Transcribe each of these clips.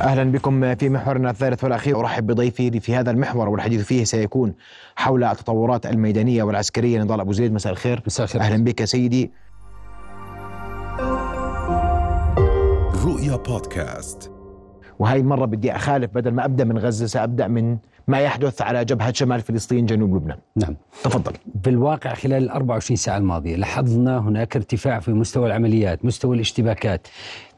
أهلا بكم في محورنا الثالث والأخير. أرحب بضيفي في هذا المحور والحديث فيه سيكون حول التطورات الميدانية والعسكرية نضال أبو زيد. مساء الخير. مساء الخير. أهلا بك سيدي. رؤيا بودكاست. وهي المرة بدي أخالف بدل ما أبدأ من غزة سأبدأ من ما يحدث على جبهة شمال فلسطين جنوب لبنان. نعم. تفضل. بالواقع خلال ال 24 ساعة الماضية لاحظنا هناك ارتفاع في مستوى العمليات مستوى الاشتباكات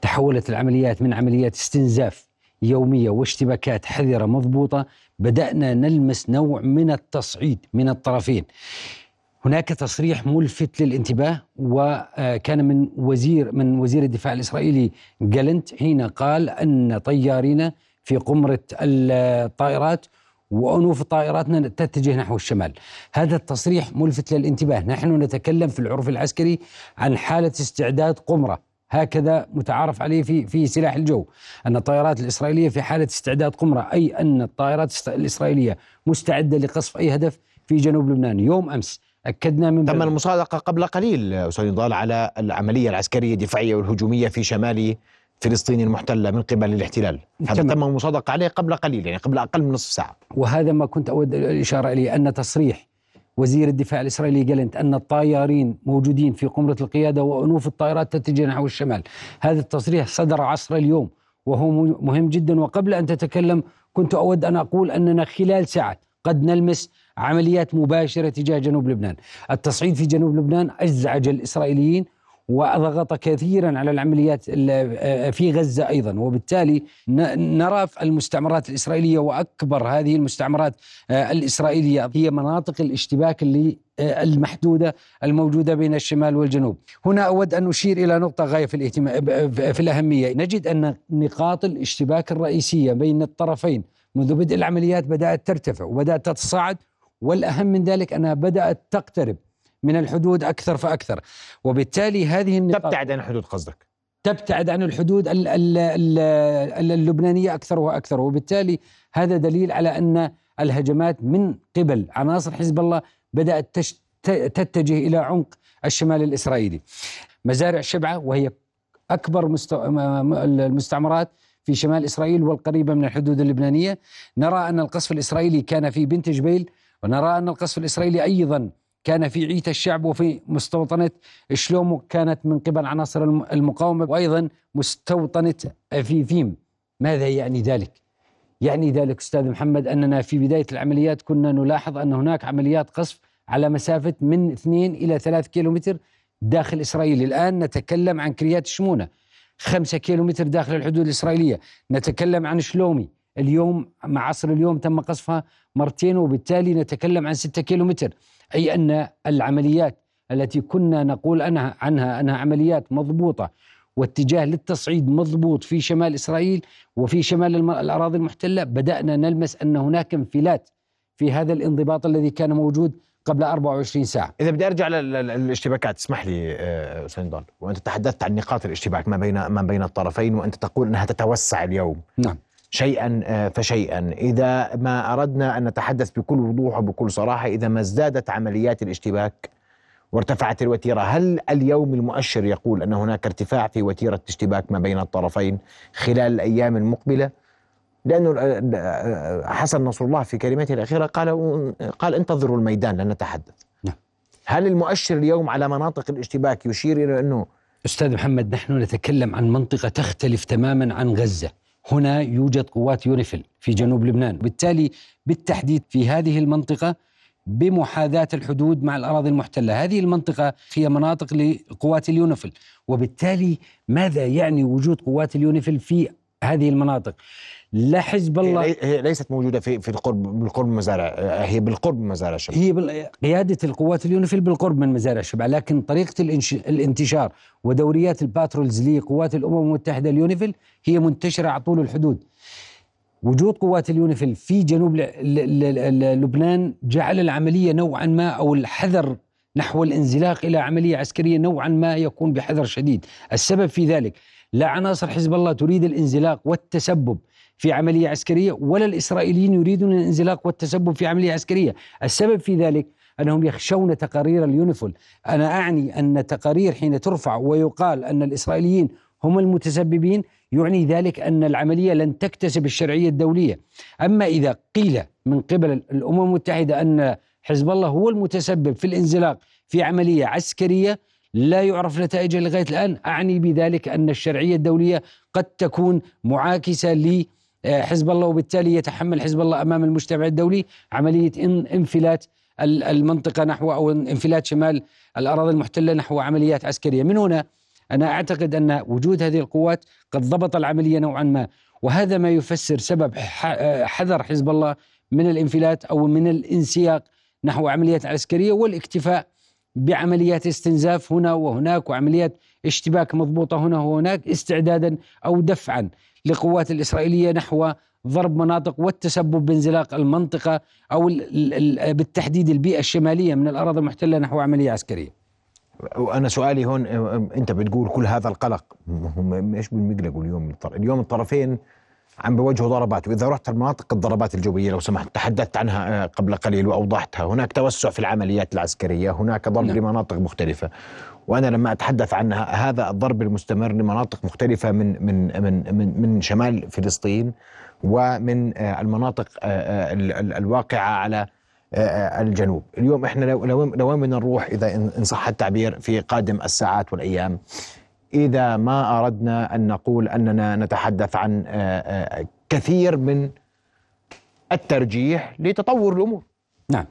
تحولت العمليات من عمليات استنزاف يومية واشتباكات حذرة مضبوطة بدأنا نلمس نوع من التصعيد من الطرفين. هناك تصريح ملفت للانتباه وكان من وزير من وزير الدفاع الإسرائيلي جالنت حين قال أن طيارين في قمرة الطائرات وأنوف طائراتنا تتجه نحو الشمال. هذا التصريح ملفت للانتباه، نحن نتكلم في العرف العسكري عن حالة استعداد قمرة، هكذا متعارف عليه في في سلاح الجو، أن الطائرات الإسرائيلية في حالة استعداد قمرة، أي أن الطائرات الإسرائيلية مستعدة لقصف أي هدف في جنوب لبنان، يوم أمس أكدنا من تم المصادقة قبل قليل أستاذ نضال على العملية العسكرية الدفاعية والهجومية في شمال فلسطين المحتلة من قبل الاحتلال. هذا. تم المصادقة عليه قبل قليل يعني قبل أقل من نصف ساعة. وهذا ما كنت أود الإشارة إليه أن تصريح وزير الدفاع الإسرائيلي جالنت أن الطيارين موجودين في قمرة القيادة وأنوف الطائرات تتجه نحو الشمال. هذا التصريح صدر عصر اليوم وهو مهم جدا. وقبل أن تتكلم كنت أود أن أقول أننا خلال ساعات قد نلمس عمليات مباشرة تجاه جنوب لبنان. التصعيد في جنوب لبنان أزعج الإسرائيليين وضغط كثيرا على العمليات ال- في غزة أيضا. وبالتالي نرى المستعمرات الإسرائيلية وأكبر هذه المستعمرات آه، الإسرائيلية هي مناطق الاشتباك اللي آه، المحدودة الموجودة بين الشمال والجنوب. هنا أود أن أشير إلى نقطة غاية في الاهتمام في الأهمية. نجد أن نقاط الاشتباك الرئيسية بين الطرفين منذ بدء العمليات بدأت ترتفع وبدأت تتصاعد والأهم من ذلك أنها بدأت تقترب. من الحدود أكثر فأكثر. وبالتالي هذه النقاط تبتعد عن حدود قصدك. تبتعد عن الحدود ال- ال- ال- اللبنانية أكثر وأكثر. وبالتالي هذا دليل على أن الهجمات من قبل عناصر حزب الله بدأت تتجه إلى عمق الشمال الإسرائيلي. مزارع شبعة وهي أكبر المستعمرات في شمال إسرائيل والقريبة من الحدود اللبنانية، نرى أن القصف الإسرائيلي كان في بنت جبيل ونرى أن القصف الإسرائيلي أيضا كان في عيت الشعب وفي مستوطنة شلومو كانت من قبل عناصر الم- المقاومة وأيضا مستوطنة في فيم. ماذا يعني ذلك؟ يعني ذلك أستاذ محمد أننا في بداية العمليات كنا نلاحظ أن هناك عمليات قصف على مسافة من 2 إلى 3 كيلومتر داخل إسرائيل، الآن نتكلم عن كريات شمونة 5 كيلومتر داخل الحدود الإسرائيلية، نتكلم عن شلومي اليوم مع عصر اليوم تم قصفها مرتين وبالتالي نتكلم عن 6 كيلومتر، أي أن العمليات التي كنا نقول عنها عنها أنها عمليات مضبوطة واتجاه للتصعيد مضبوط في شمال إسرائيل وفي شمال الم- الأراضي المحتلة بدأنا نلمس أن هناك انفلات في هذا الانضباط الذي كان موجود قبل 24 ساعة. إذا بدي لل- للاشتباكات. اسمح لي آه، أستاذ نضال. وأنت تحدثت عن نقاط الاشتباك ما بين ما بين الطرفين وأنت تقول إنها تتوسع اليوم. نعم. شيئا آه، فشيئا إذا ما أردنا أن نتحدث بكل وضوح وبكل صراحة إذا ما ازدادت عمليات الاشتباك وارتفعت الوتيرة هل اليوم المؤشر يقول أن هناك ارتفاع في وتيرة اشتباك ما بين الطرفين خلال الأيام المقبلة لأنه آه، آه، حسن نصر الله في كلمته الأخيرة قال قال انتظروا الميدان لن نتحدث نعم. هل المؤشر اليوم على مناطق الاشتباك يشير إلى أنه أستاذ محمد نحن نتكلم عن منطقة تختلف تماما عن غزة. هنا يوجد قوات يونيفيل في جنوب لبنان، بالتالي بالتحديد في هذه المنطقة بمحاذاة الحدود مع الأراضي المحتلة، هذه المنطقة هي مناطق لقوات اليونيفيل، وبالتالي ماذا يعني وجود قوات اليونيفيل في هذه المناطق؟ لا حزب الله هي ليست موجودة في في القرب بالقرب من مزارع هي بالقرب من مزارع الشمال هي بال- قيادة القوات اليونيفيل بالقرب من مزارع الشبع لكن طريقة الانش... الانتشار ودوريات ال patrols لقوات الأمم المتحدة اليونيفيل هي منتشرة على طول الحدود وجود قوات اليونيفيل في جنوب ل... ل... ل... لبنان جعل العملية نوعا ما أو الحذر نحو الانزلاق إلى عملية عسكرية نوعا ما يكون بحذر شديد. السبب في ذلك لا عناصر حزب الله تريد الانزلاق والتسبب في عملية عسكرية ولا الإسرائيليين يريدون الانزلاق والتسبب في عملية عسكرية. السبب في ذلك أنهم يخشون تقارير اليونيفول. أنا أعني أن تقارير حين ترفع ويقال أن الإسرائيليين هم المتسببين يعني ذلك أن العملية لن تكتسب الشرعية الدولية. أما إذا قيل من قبل الأمم المتحدة أن حزب الله هو المتسبب في الانزلاق في عملية عسكرية لا يعرف نتائجها لغاية الآن. أعني بذلك أن الشرعية الدولية قد تكون معاكسة لحزب الله وبالتالي يتحمل حزب الله أمام المجتمع الدولي عملية انفلات المنطقة نحو أو انفلات شمال الأراضي المحتلة نحو عمليات عسكرية. من هنا أنا أعتقد أن وجود هذه القوات قد ضبط العملية نوعا ما وهذا ما يفسر سبب حذر حزب الله من الانفلات أو من الانسياق نحو عمليات عسكرية والاكتفاء بعمليات استنزاف هنا وهناك وعمليات اشتباك مضبوطة هنا وهناك استعدادا أو دفعا للقوات الإسرائيلية نحو ضرب مناطق والتسبب بانزلاق المنطقة أو بالتحديد البيئة الشمالية من الأراضي المحتلة نحو عملية عسكرية. وأنا سؤالي هون أنت بتقول كل هذا القلق إيش بيقلقوا اليوم اليوم الطرفين عم بيواجهوا ضربات وإذا رحت المناطق الضربات الجوية لو سمحت تحدثت عنها آه، قبل قليل وأوضحتها. هناك توسع في العمليات العسكرية هناك ضرب نعم. لمناطق مختلفة. وأنا لما أتحدث عنها هذا الضرب المستمر لمناطق مختلفة من من من من, من شمال فلسطين ومن آه، المناطق آه، الواقعة على الجنوب. اليوم إحنا لو لو بدنا نروح إذا إن صح التعبير في قادم الساعات والأيام؟ إذا ما أردنا أن نقول أننا نتحدث عن آه، آه، كثير من الترجيح لتطور الأمور. نعم.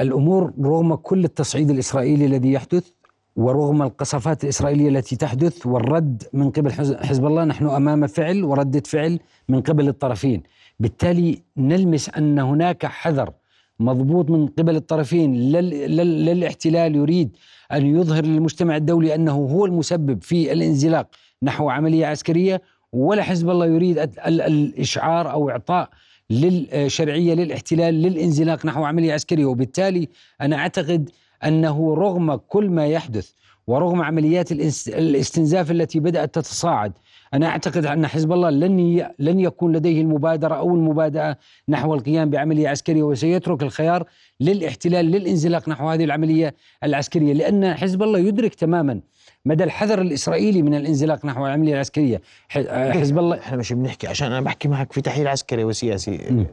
الأمور رغم كل التصعيد الإسرائيلي الذي يحدث ورغم القصفات الإسرائيلية التي تحدث والرد من قبل حزب الله نحن أمام فعل وردة فعل من قبل الطرفين، بالتالي نلمس أن هناك حذر مضبوط من قبل الطرفين للاحتلال يريد أن يظهر للمجتمع الدولي أنه هو المسبب في الانزلاق نحو عملية عسكرية ولا حزب الله يريد الإشعار أو إعطاء للشرعية للاحتلال للانزلاق نحو عملية عسكرية. وبالتالي أنا أعتقد أنه رغم كل ما يحدث ورغم عمليات الاستنزاف التي بدأت تتصاعد أنا أعتقد أن حزب الله لن لن يكون لديه المبادرة أو المبادئة نحو القيام بعملية عسكرية وسيترك الخيار للاحتلال للانزلاق نحو هذه العملية العسكرية لأن حزب الله يدرك تماما مدى الحذر الإسرائيلي من الانزلاق نحو العملية العسكرية. حزب الله إحنا مش بنحكي عشان أنا بحكي معك في تحليل عسكري وسياسي. م.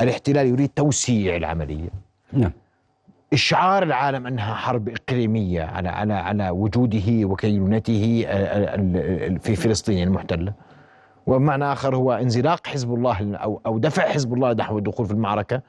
الاحتلال يريد توسيع العملية. نعم. إشعار العالم أنها حرب إقليمية على على على وجوده وكينونته آه، آه، في فلسطين المحتلة. وبمعنى آخر هو انزلاق حزب الله أو أو دفع حزب الله نحو الدخول في المعركة.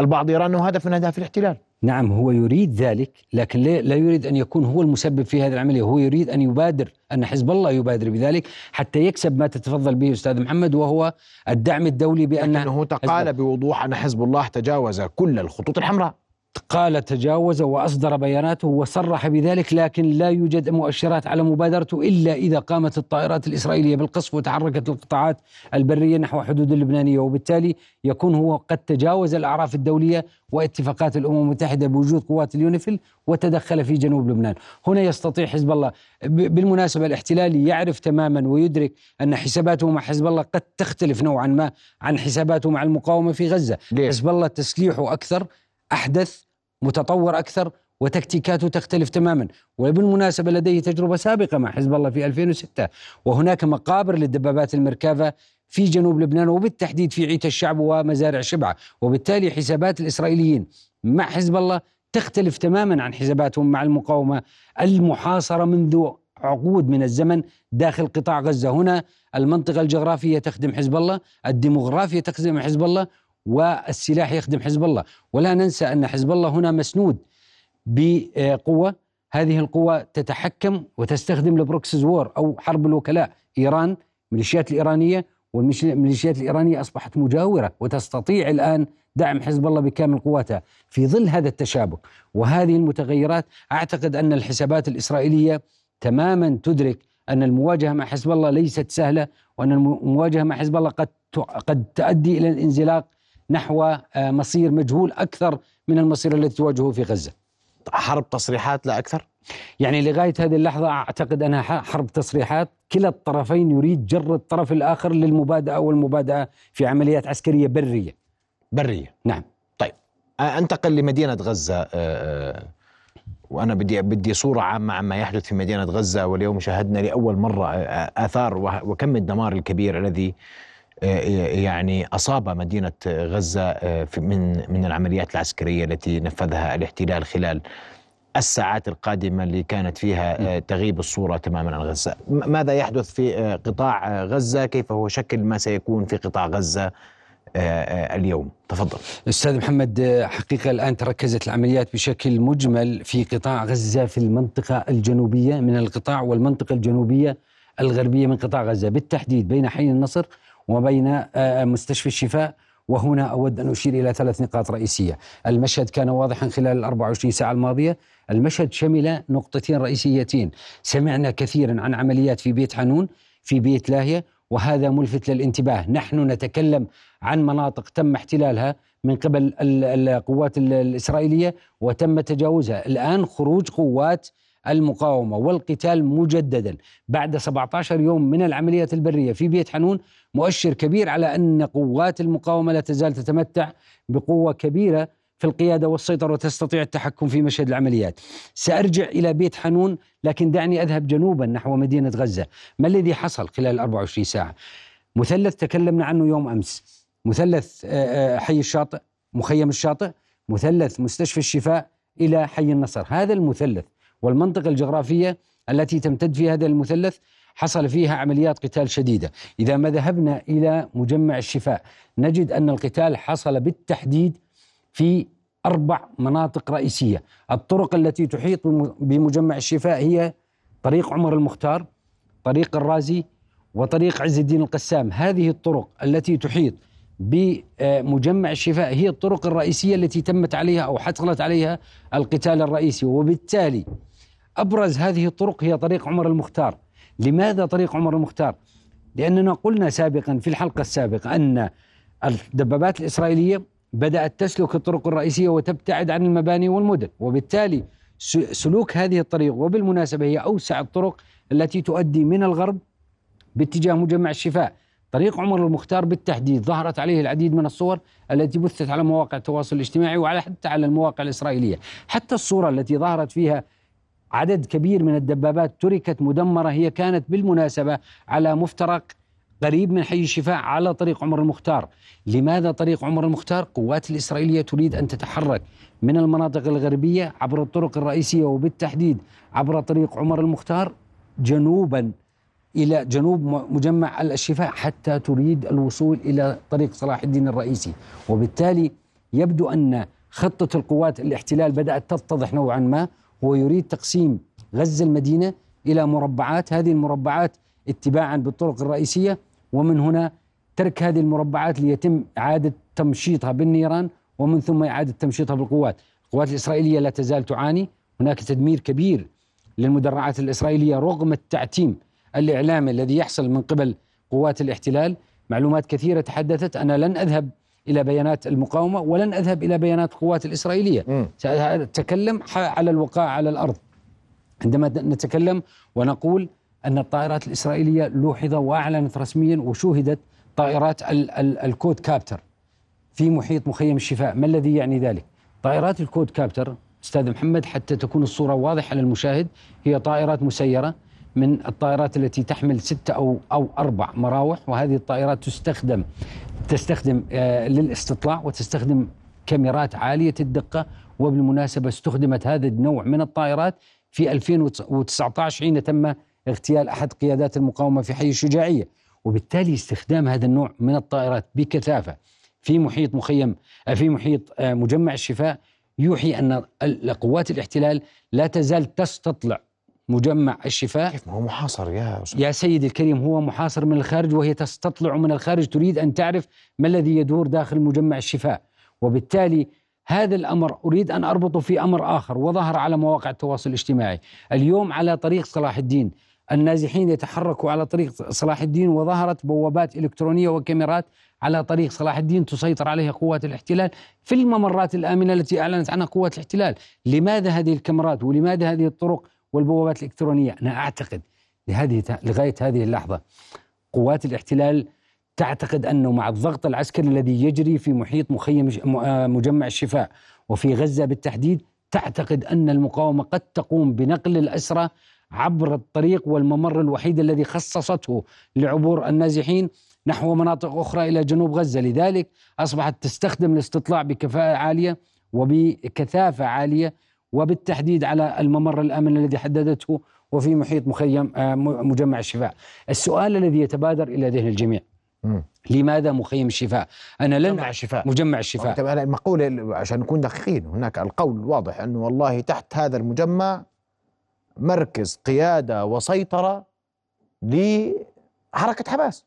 البعض يرى أنه هدف من أهداف الاحتلال. نعم هو يريد ذلك لكن لا يريد أن يكون هو المسبب في هذه العملية. هو يريد أن يبادر أن حزب الله يبادر بذلك حتى يكسب ما تتفضل به أستاذ محمد وهو الدعم الدولي بأن انه تقال بوضوح أن حزب الله تجاوز كل الخطوط الحمراء. قال تجاوز وأصدر بياناته وصرح بذلك لكن لا يوجد مؤشرات على مبادرته إلا إذا قامت الطائرات الإسرائيلية بالقصف وتحركت القطاعات البرية نحو حدود اللبنانية. وبالتالي يكون هو قد تجاوز الأعراف الدولية واتفاقات الأمم المتحدة بوجود قوات اليونيفيل وتدخل في جنوب لبنان، هنا يستطيع حزب الله بالمناسبة الاحتلالي يعرف تماما ويدرك أن حساباته مع حزب الله قد تختلف نوعا ما عن حساباته مع المقاومة في غزة، ليه؟ حزب الله تسليحه أكثر أحدث متطور أكثر وتكتيكاته تختلف تماما. وبالمناسبة لديه تجربة سابقة مع حزب الله في 2006 وهناك مقابر للدبابات المركبة في جنوب لبنان وبالتحديد في عيت الشعب ومزارع شبعة. وبالتالي حسابات الإسرائيليين مع حزب الله تختلف تماما عن حساباتهم مع المقاومة المحاصرة منذ عقود من الزمن داخل قطاع غزة. هنا المنطقة الجغرافية تخدم حزب الله الديموغرافية تخدم حزب الله والسلاح يخدم حزب الله. ولا ننسى أن حزب الله هنا مسنود بقوة. هذه القوة تتحكم وتستخدم ال proxies war أو حرب الوكلاء. إيران الميليشيات الإيرانية والميليشيات الإيرانية أصبحت مجاورة وتستطيع الآن دعم حزب الله بكامل قواتها في ظل هذا التشابك. وهذه المتغيرات أعتقد أن الحسابات الإسرائيلية تماما تدرك أن المواجهة مع حزب الله ليست سهلة وأن المواجهة مع حزب الله قد قد تؤدي إلى الانزلاق نحو آه، مصير مجهول أكثر من المصير الذي تواجهه في غزة. حرب تصريحات لا أكثر؟ يعني لغاية هذه اللحظة أعتقد انها حرب تصريحات، كلا الطرفين يريد جر الطرف الآخر للمبادئة والمبادئة في عمليات عسكرية برية. برية. نعم. طيب أنتقل لمدينة غزة آه، وأنا بدي بدي صورة عامة عما يحدث في مدينة غزة واليوم شاهدنا لأول مرة آثار وكم الدمار الكبير الذي يعني أصاب مدينة غزة من من العمليات العسكرية التي نفذها الاحتلال خلال الساعات القادمة اللي كانت فيها تغيب الصورة تماما عن غزة، ماذا يحدث في قطاع غزة؟ كيف هو شكل ما سيكون في قطاع غزة اليوم؟ تفضل. أستاذ محمد حقيقة الآن تركزت العمليات بشكل مجمل في قطاع غزة في المنطقة الجنوبية من القطاع والمنطقة الجنوبية الغربية من قطاع غزة بالتحديد بين حي النصر وبين مستشفى الشفاء وهنا أود أن أشير إلى ثلاث نقاط رئيسية. المشهد كان واضحا خلال ال 24 ساعة الماضية. المشهد شمل نقطتين رئيسيتين. سمعنا كثيرا عن عمليات في بيت حنون في بيت لاهية وهذا ملفت للانتباه. نحن نتكلم عن مناطق تم احتلالها من قبل القوات الإسرائيلية وتم تجاوزها. الآن خروج قوات المقاومة والقتال مجددا. بعد 17 يوم من العمليات البرية في بيت حنون مؤشر كبير على أن قوات المقاومة لا تزال تتمتع بقوة كبيرة في القيادة والسيطرة وتستطيع التحكم في مشهد العمليات. سأرجع إلى بيت حنون لكن دعني أذهب جنوبا نحو مدينة غزة. ما الذي حصل خلال 24 ساعة؟ مثلث تكلمنا عنه يوم أمس. مثلث حي الشاطئ مخيم الشاطئ. مثلث مستشفى الشفاء إلى حي النصر. هذا المثلث والمنطقة الجغرافية التي تمتد في هذا المثلث حصل فيها عمليات قتال شديدة. إذا ما ذهبنا إلى مجمع الشفاء نجد أن القتال حصل بالتحديد في أربع مناطق رئيسية. الطرق التي تحيط بمجمع الشفاء هي طريق عمر المختار طريق الرازي وطريق عز الدين القسام. هذه الطرق التي تحيط بمجمع الشفاء هي الطرق الرئيسية التي تمت عليها أو حصلت عليها القتال الرئيسي. وبالتالي أبرز هذه الطرق هي طريق عمر المختار. لماذا طريق عمر المختار؟ لأننا قلنا سابقا في الحلقة السابقة أن الدبابات الإسرائيلية بدأت تسلك الطرق الرئيسية وتبتعد عن المباني والمدن وبالتالي سلوك هذه الطريق وبالمناسبة هي أوسع الطرق التي تؤدي من الغرب باتجاه مجمع الشفاء. طريق عمر المختار بالتحديد ظهرت عليه العديد من الصور التي بثت على مواقع التواصل الاجتماعي وعلى حتى على المواقع الإسرائيلية. حتى الصورة التي ظهرت فيها عدد كبير من الدبابات تركت مدمرة هي كانت بالمناسبة على مفترق قريب من حي الشفاء على طريق عمر المختار لماذا طريق عمر المختار؟ قوات الإسرائيلية تريد أن تتحرك من المناطق الغربية عبر الطرق الرئيسية وبالتحديد عبر طريق عمر المختار جنوبا إلى جنوب مجمع الشفاء حتى تريد الوصول إلى طريق صلاح الدين الرئيسي وبالتالي يبدو أن خطة القوات الاحتلال بدأت تتضح نوعا ما هو يريد تقسيم غزة المدينة إلى مربعات. هذه المربعات اتباعا بالطرق الرئيسية ومن هنا ترك هذه المربعات ليتم إعادة تمشيطها بالنيران ومن ثم إعادة تمشيطها بالقوات. القوات الإسرائيلية لا تزال تعاني. هناك تدمير كبير للمدرعات الإسرائيلية رغم التعتيم الإعلامي الذي يحصل من قبل قوات الاحتلال. معلومات كثيرة تحدثت. أنا لن أذهب إلى بيانات المقاومة ولن أذهب إلى بيانات القوات الإسرائيلية. سأتكلم على الوقائع على الأرض. عندما نتكلم ونقول أن الطائرات الإسرائيلية لوحظ وأعلنت رسميا وشوهدت طائرات ال ال الكود كابتر في محيط مخيم الشفاء. ما الذي يعني ذلك؟ طائرات الكود كابتر أستاذ محمد حتى تكون الصورة واضحة للمشاهد هي طائرات مسيرة من الطائرات التي تحمل ستة أو أو أربع مراوح وهذه الطائرات تستخدم تستخدم آه للاستطلاع وتستخدم كاميرات عالية الدقة وبالمناسبة استخدمت هذا النوع من الطائرات في 2019 حين تم اغتيال أحد قيادات المقاومة في حي الشجاعية. وبالتالي استخدام هذا النوع من الطائرات بكثافة في محيط مخيم آه، في محيط آه مجمع الشفاء يوحي أن قوات الاحتلال لا تزال تستطلع مجمع الشفاء. كيف؟ هو محاصر يا أستاذ. يا سيدي الكريم هو محاصر من الخارج وهي تستطلع من الخارج تريد أن تعرف ما الذي يدور داخل مجمع الشفاء. وبالتالي هذا الأمر أريد أن أربطه في أمر آخر وظهر على مواقع التواصل الاجتماعي. اليوم على طريق صلاح الدين. النازحين يتحركوا على طريق صلاح الدين وظهرت بوابات إلكترونية وكاميرات على طريق صلاح الدين تسيطر عليها قوات الاحتلال في الممرات الآمنة التي أعلنت عنها قوات الاحتلال. لماذا هذه الكاميرات ولماذا هذه الطرق؟ والبوابات الإلكترونية. أنا أعتقد لهذه لغاية هذه اللحظة قوات الاحتلال تعتقد أنه مع الضغط العسكري الذي يجري في محيط مخيم مجمع الشفاء وفي غزة بالتحديد تعتقد أن المقاومة قد تقوم بنقل الأسرى عبر الطريق والممر الوحيد الذي خصصته لعبور النازحين نحو مناطق أخرى إلى جنوب غزة. لذلك أصبحت تستخدم الاستطلاع بكفاءة عالية وبكثافة عالية وبالتحديد على الممر الآمن الذي حددته وفي محيط مخيم آه، مجمع الشفاء. السؤال الذي يتبادر إلى ذهن الجميع. مم. لماذا مخيم الشفاء؟ أنا لن مجمع الشفاء. مجمع الشفاء. طب أنا المقولة عشان نكون دقيقين هناك القول واضح أنه والله تحت هذا المجمع مركز قيادة وسيطرة لحركة حماس.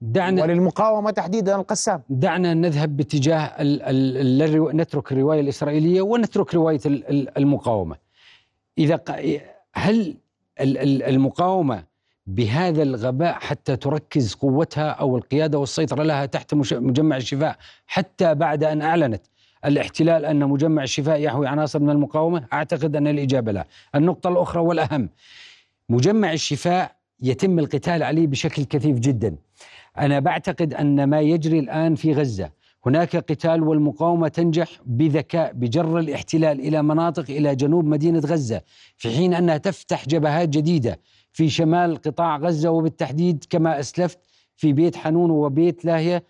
دعنا وللمقاومة تحديدا القسام. دعنا نذهب باتجاه ال ال ال نترك الرواية الإسرائيلية ونترك رواية ال المقاومة. إذا هل ال- ال- المقاومة بهذا الغباء حتى تركز قوتها أو القيادة والسيطرة لها تحت مجمع الشفاء حتى بعد أن أعلنت الاحتلال أن مجمع الشفاء يحوي عناصر من المقاومة؟ أعتقد أن الإجابة لا. النقطة الأخرى والأهم مجمع الشفاء يتم القتال عليه بشكل كثيف جدا. أنا بعتقد أن ما يجري الآن في غزة هناك قتال والمقاومة تنجح بذكاء بجر الاحتلال إلى مناطق إلى جنوب مدينة غزة في حين أنها تفتح جبهات جديدة في شمال قطاع غزة وبالتحديد كما أسلفت في بيت حنون وبيت لاهية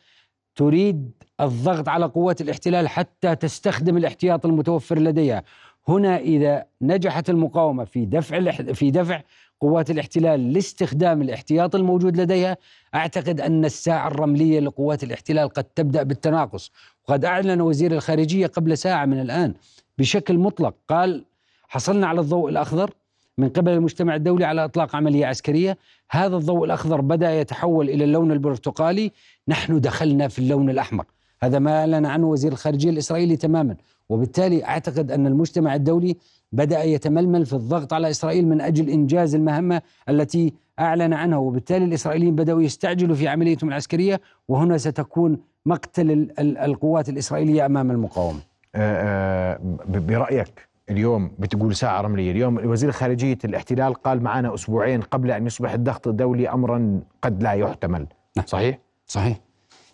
تريد الضغط على قوات الاحتلال حتى تستخدم الاحتياط المتوفر لديها. هنا إذا نجحت المقاومة في دفع في دفع قوات الاحتلال لاستخدام الاحتياط الموجود لديها أعتقد أن الساعة الرملية لقوات الاحتلال قد تبدأ بالتناقص. وقد أعلن وزير الخارجية قبل ساعة من الآن بشكل مطلق قال حصلنا على الضوء الأخضر من قبل المجتمع الدولي على إطلاق عملية عسكرية. هذا الضوء الأخضر بدأ يتحول إلى اللون البرتقالي. نحن دخلنا في اللون الأحمر. هذا ما أعلن عنه وزير الخارجية الإسرائيلي تماما. وبالتالي أعتقد أن المجتمع الدولي بدأ يتململ في الضغط على إسرائيل من أجل إنجاز المهمة التي أعلن عنها وبالتالي الإسرائيليين بدأوا يستعجلوا في عمليتهم العسكرية وهنا ستكون مقتل ال- ال- القوات الإسرائيلية أمام المقاومة آه، آه، ب- برأيك اليوم بتقول ساعة رملية اليوم وزير خارجية الاحتلال قال معنا أسبوعين قبل أن يصبح الضغط الدولي أمرا قد لا يحتمل نعم. صحيح؟ صحيح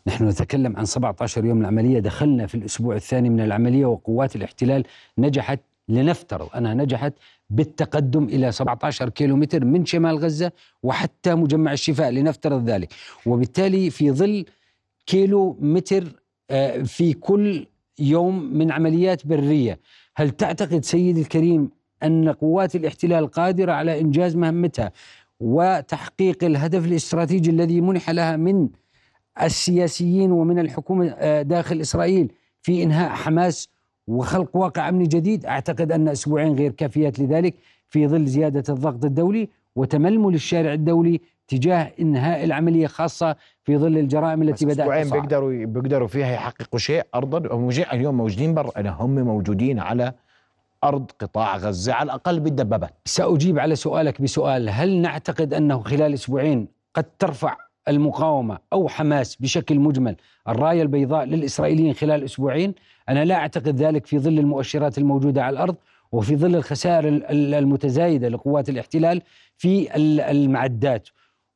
نحن نتكلم عن 17 يوم العملية. دخلنا في الأسبوع الثاني من العملية وقوات الاحتلال نجحت لنفترض أنها نجحت بالتقدم إلى 17 كيلومتر من شمال غزة وحتى مجمع الشفاء لنفترض ذلك. وبالتالي في ظل كيلو متر آه، في كل يوم من عمليات برية هل تعتقد سيدي الكريم أن قوات الاحتلال قادرة على إنجاز مهمتها وتحقيق الهدف الاستراتيجي الذي منح لها من السياسيين ومن الحكومة آه، داخل إسرائيل في إنهاء حماس وخلق واقع أمني جديد. أعتقد أن أسبوعين غير كافيات لذلك في ظل زيادة الضغط الدولي وتململ الشارع الدولي تجاه إنهاء العملية خاصة في ظل الجرائم التي أسبوعين تصاعد. بيقدروا بيقدروا فيها يحققوا شيء هم موجودين- اليوم موجودين برا. أنا هم موجودين على أرض قطاع غزة على الأقل بالدبابات. سأجيب على سؤالك بسؤال. هل نعتقد أنه خلال أسبوعين قد ترفع المقاومة أو حماس بشكل مجمل الراية البيضاء للإسرائيليين خلال أسبوعين. أنا لا أعتقد ذلك في ظل المؤشرات الموجودة على الأرض وفي ظل الخسائر ال- ال- المتزايدة لقوات الاحتلال في ال- المعدات.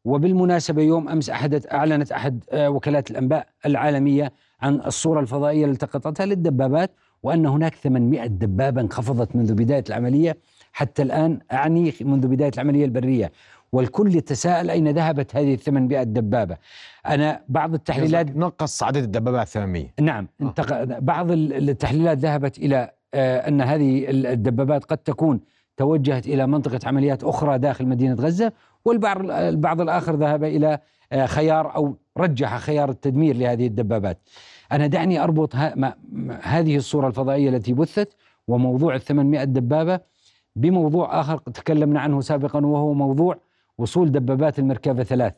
وبالمناسبة يوم أمس أحدت أعلنت أحد آه، وكالات الأنباء العالمية عن الصورة الفضائية اللي التقطتها للدبابات وأن هناك 800 دبابة انخفضت منذ بداية العملية حتى الآن أعني منذ بداية العملية البرية. والكل يتساءل أين ذهبت هذه ال 800 دبابة أنا بعض التحليلات نقص عدد الدبابات 800 نعم انتق... بعض ال- التحليلات ذهبت إلى آه، أن هذه ال- الدبابات قد تكون توجهت إلى منطقة عمليات أخرى داخل مدينة غزة والبعض البعض الآخر ذهب إلى آه، خيار أو رجح خيار التدمير لهذه الدبابات. أنا دعني. ما- هذه الصورة الفضائية التي بثت وموضوع ال 800 دبابة بموضوع آخر تكلمنا عنه سابقا وهو موضوع وصول دبابات المركبة ثلاث.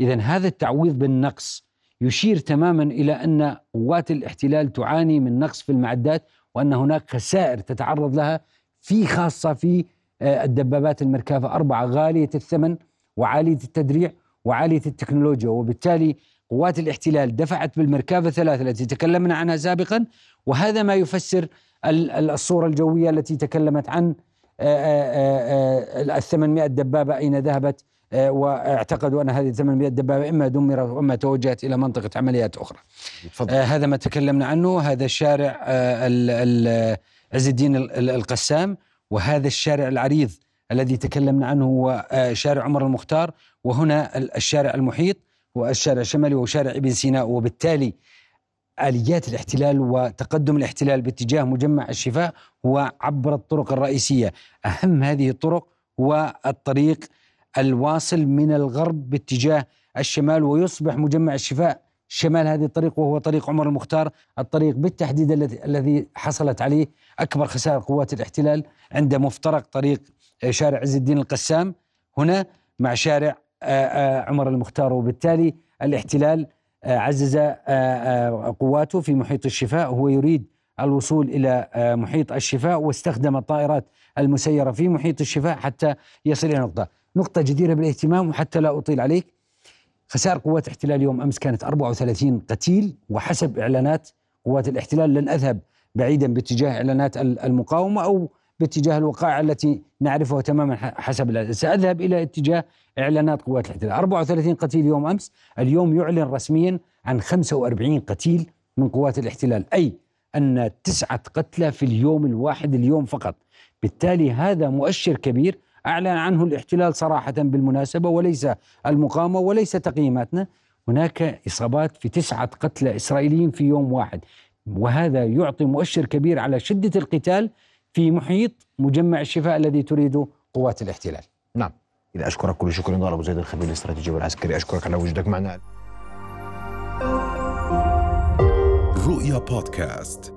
اذا هذا التعويض بالنقص يشير تماما إلى أن قوات الاحتلال تعاني من نقص في المعدات وأن هناك خسائر تتعرض لها في خاصة في آه، الدبابات المركافه أربعة غالية الثمن وعالية التدريع وعالية التكنولوجيا وبالتالي قوات الاحتلال دفعت بالمركافه ثلاثة التي تكلمنا عنها سابقا وهذا ما يفسر ال- ال- الصورة الجوية التي تكلمت عن ال 800 دبابة أين ذهبت؟ آه، واعتقدوا أن هذه 800 دبابة إما دمرت واما توجهت إلى منطقة عمليات أخرى. تفضل. آه هذا ما تكلمنا عنه. هذا آه ال عز الدين القسام وهذا الشارع العريض الذي تكلمنا عنه هو آه، شارع عمر المختار وهنا الشارع المحيط والشارع الشمالي وشارع ابن سيناء وبالتالي آليات الاحتلال وتقدم الاحتلال باتجاه مجمع الشفاء هو عبر الطرق الرئيسية، أهم هذه الطرق هو الطريق الواصل من الغرب باتجاه الشمال ويصبح مجمع الشفاء شمال هذه الطريق وهو طريق عمر المختار الطريق بالتحديد الذي حصلت عليه أكبر خسائر قوات الاحتلال عند مفترق طريق شارع عز الدين القسام. هنا مع شارع آه، آه، عمر المختار وبالتالي الاحتلال آه، عزز قواته في محيط الشفاء. هو يريد الوصول إلى محيط الشفاء واستخدم الطائرات المسيرة في محيط الشفاء حتى يصل إلى نقطة، نقطة جديرة بالاهتمام وحتى لا أطيل عليك. خسائر قوات الاحتلال يوم أمس كانت 34 قتيل وحسب إعلانات قوات الاحتلال لن أذهب بعيدا باتجاه إعلانات المقاومة أو باتجاه الوقائع التي نعرفها تماما حسب سأذهب إلى اتجاه إعلانات قوات الاحتلال. 34 قتيل يوم أمس اليوم يعلن رسميا عن 45 قتيل من قوات الاحتلال أي أن تسعة قتلى في اليوم الواحد اليوم فقط. بالتالي هذا مؤشر كبير أعلن عنه الاحتلال صراحة بالمناسبة وليس المقاومة وليس تقييماتنا. هناك إصابات في تسعة قتلى إسرائيليين في يوم واحد وهذا يعطي مؤشر كبير على شدة القتال في محيط مجمع الشفاء الذي تريده قوات الاحتلال. نعم. إذا أشكرك كل شكر. نضال أبو زيد الخبير الاستراتيجي والعسكري. أشكرك على وجودك معنا. رؤيا بودكاست.